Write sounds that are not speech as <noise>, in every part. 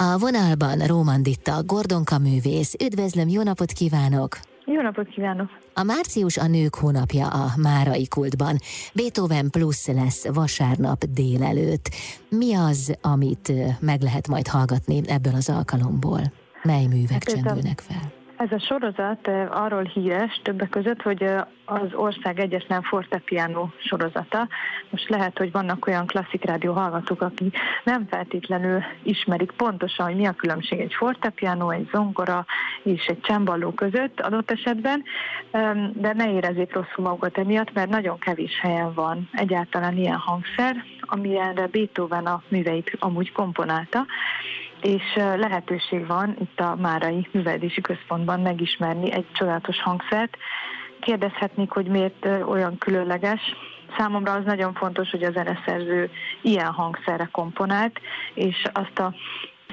A vonalban Róman Ditta, Gordonka művész. Üdvözlöm, jó napot kívánok! Jó napot kívánok! A március a nők hónapja a Márai kultban. Beethoven plusz lesz vasárnap délelőtt. Mi az, amit meg lehet majd hallgatni ebből az alkalomból? Mely művek hát csendülnek fel? Ez a sorozat arról híres többek között, hogy az ország egyetlen fortepiano sorozata. Most lehet, hogy vannak olyan klasszik rádió hallgatók, akik nem feltétlenül ismerik pontosan, hogy mi a különbség egy fortepiano, egy zongora és egy csembaló között adott esetben, de ne érezzék rosszul magukat emiatt, mert nagyon kevés helyen van egyáltalán ilyen hangszer, amilyenre Beethoven a műveit amúgy komponálta, és lehetőség van itt a Márai Művelési Központban megismerni egy csodálatos hangszert. Kérdezhetnék, hogy miért olyan különleges. Számomra az nagyon fontos, hogy a zeneszerző ilyen hangszerre komponált, és azt a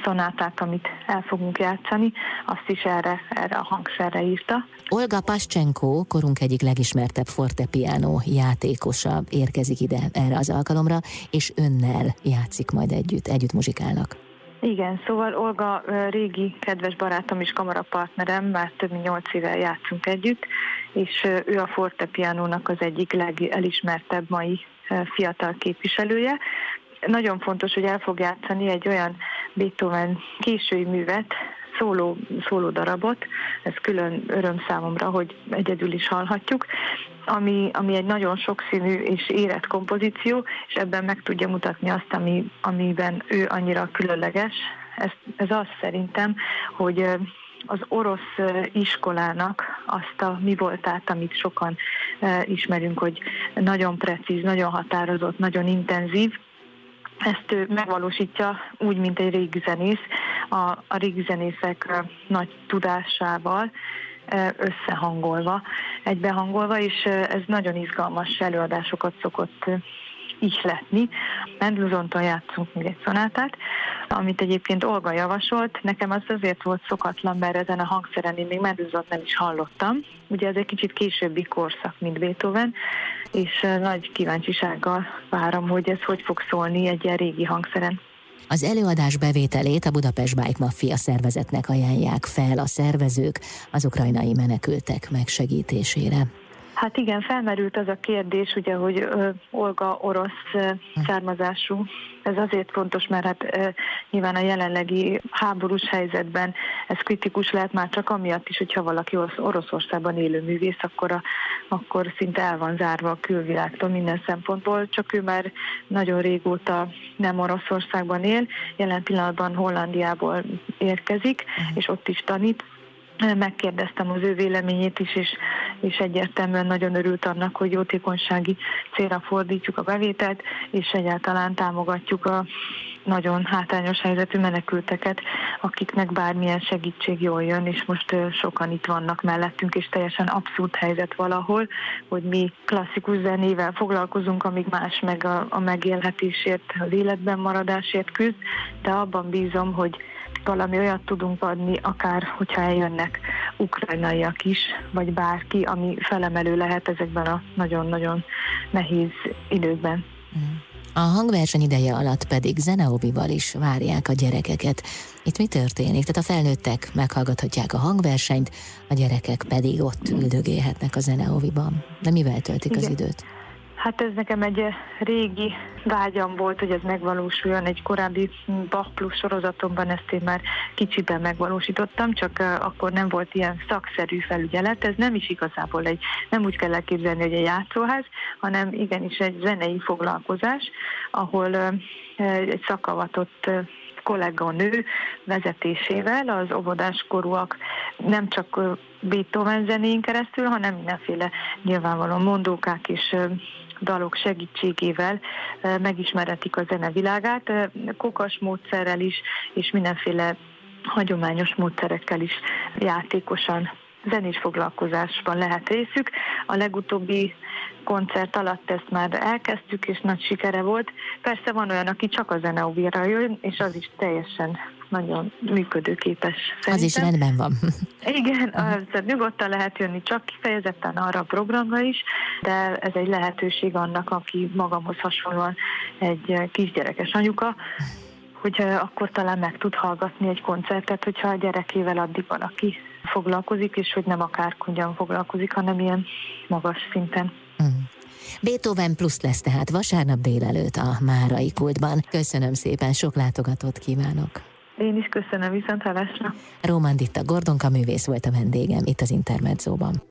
szonátát, amit el fogunk játszani, azt is erre, erre a hangszerre írta. Olga Paschenko, korunk egyik legismertebb fortepiano játékosa érkezik ide erre az alkalomra, és önnel játszik majd együtt, együtt muzsikálnak. Igen, szóval Olga régi kedves barátom és kamarapartnerem, már több mint nyolc éve játszunk együtt, és ő a fortepianónak az egyik legelismertebb mai fiatal képviselője. Nagyon fontos, hogy el fog játszani egy olyan Beethoven késői művet, szóló, szóló darabot, ez külön öröm számomra, hogy egyedül is hallhatjuk, ami, ami egy nagyon sokszínű és érett kompozíció, és ebben meg tudja mutatni azt, ami, amiben ő annyira különleges. Ez, ez az szerintem, hogy az orosz iskolának azt a mi voltát, amit sokan ismerünk, hogy nagyon precíz, nagyon határozott, nagyon intenzív, ezt ő megvalósítja úgy, mint egy régi zenész, a, a régi zenészek nagy tudásával, összehangolva, egybehangolva, és ez nagyon izgalmas előadásokat szokott ihletni. Mendelssohn-tól játszunk még egy szonátát, amit egyébként Olga javasolt. Nekem az azért volt szokatlan, mert ezen a hangszeren én még Mendelssohn nem is hallottam. Ugye ez egy kicsit későbbi korszak, mint Beethoven, és nagy kíváncsisággal várom, hogy ez hogy fog szólni egy ilyen régi hangszeren. Az előadás bevételét a Budapest Bike Mafia szervezetnek ajánlják fel a szervezők az ukrajnai menekültek megsegítésére. Hát igen, felmerült az a kérdés, ugye, hogy ö, Olga orosz ö, származású. Ez azért fontos, mert hát ö, nyilván a jelenlegi háborús helyzetben ez kritikus lehet már csak amiatt is, hogyha valaki orosz, Oroszországban élő művész, akkor, a, akkor szinte el van zárva a külvilágtól minden szempontból, csak ő már nagyon régóta nem Oroszországban él, jelen pillanatban Hollandiából érkezik, uh-huh. és ott is tanít, megkérdeztem az ő véleményét is, és, és egyértelműen nagyon örült annak, hogy jótékonysági célra fordítjuk a bevételt, és egyáltalán támogatjuk a nagyon hátrányos helyzetű menekülteket, akiknek bármilyen segítség jól jön, és most sokan itt vannak mellettünk, és teljesen abszurd helyzet valahol, hogy mi klasszikus zenével foglalkozunk, amíg más meg a, a megélhetésért, az életben maradásért küzd, de abban bízom, hogy valami olyat tudunk adni, akár hogyha eljönnek ukrajnaiak is, vagy bárki, ami felemelő lehet ezekben a nagyon-nagyon nehéz időkben. A hangverseny ideje alatt pedig Zeneobival is várják a gyerekeket. Itt mi történik? Tehát a felnőttek meghallgathatják a hangversenyt, a gyerekek pedig ott üldögélhetnek a Zeneoviban. De mivel töltik Igen. az időt? Hát ez nekem egy régi vágyam volt, hogy ez megvalósuljon. Egy korábbi Bach Plus sorozatomban ezt én már kicsiben megvalósítottam, csak akkor nem volt ilyen szakszerű felügyelet. Ez nem is igazából egy, nem úgy kell elképzelni, hogy egy játszóház, hanem igenis egy zenei foglalkozás, ahol egy szakavatott kolléganő vezetésével az óvodás korúak nem csak Beethoven zenén keresztül, hanem mindenféle nyilvánvaló mondókák és dalok segítségével megismerhetik a zenevilágát, kokas módszerrel is, és mindenféle hagyományos módszerekkel is játékosan zenés foglalkozásban lehet részük. A legutóbbi koncert alatt ezt már elkezdtük, és nagy sikere volt. Persze van olyan, aki csak a zeneóvira jön, és az is teljesen nagyon működőképes. Szerintem. Az is rendben van. <laughs> Igen, az, nyugodtan lehet jönni csak kifejezetten arra a programra is, de ez egy lehetőség annak, aki magamhoz hasonlóan egy kisgyerekes anyuka, hogy akkor talán meg tud hallgatni egy koncertet, hogyha a gyerekével addig valaki foglalkozik, és hogy nem akárhogyan foglalkozik, hanem ilyen magas szinten. Mm. Beethoven plusz lesz tehát vasárnap délelőtt a Márai kultban. Köszönöm szépen, sok látogatót kívánok! Én is köszönöm, viszont hallásra. Rómán Ditta Gordonka művész volt a vendégem itt az Intermedzóban.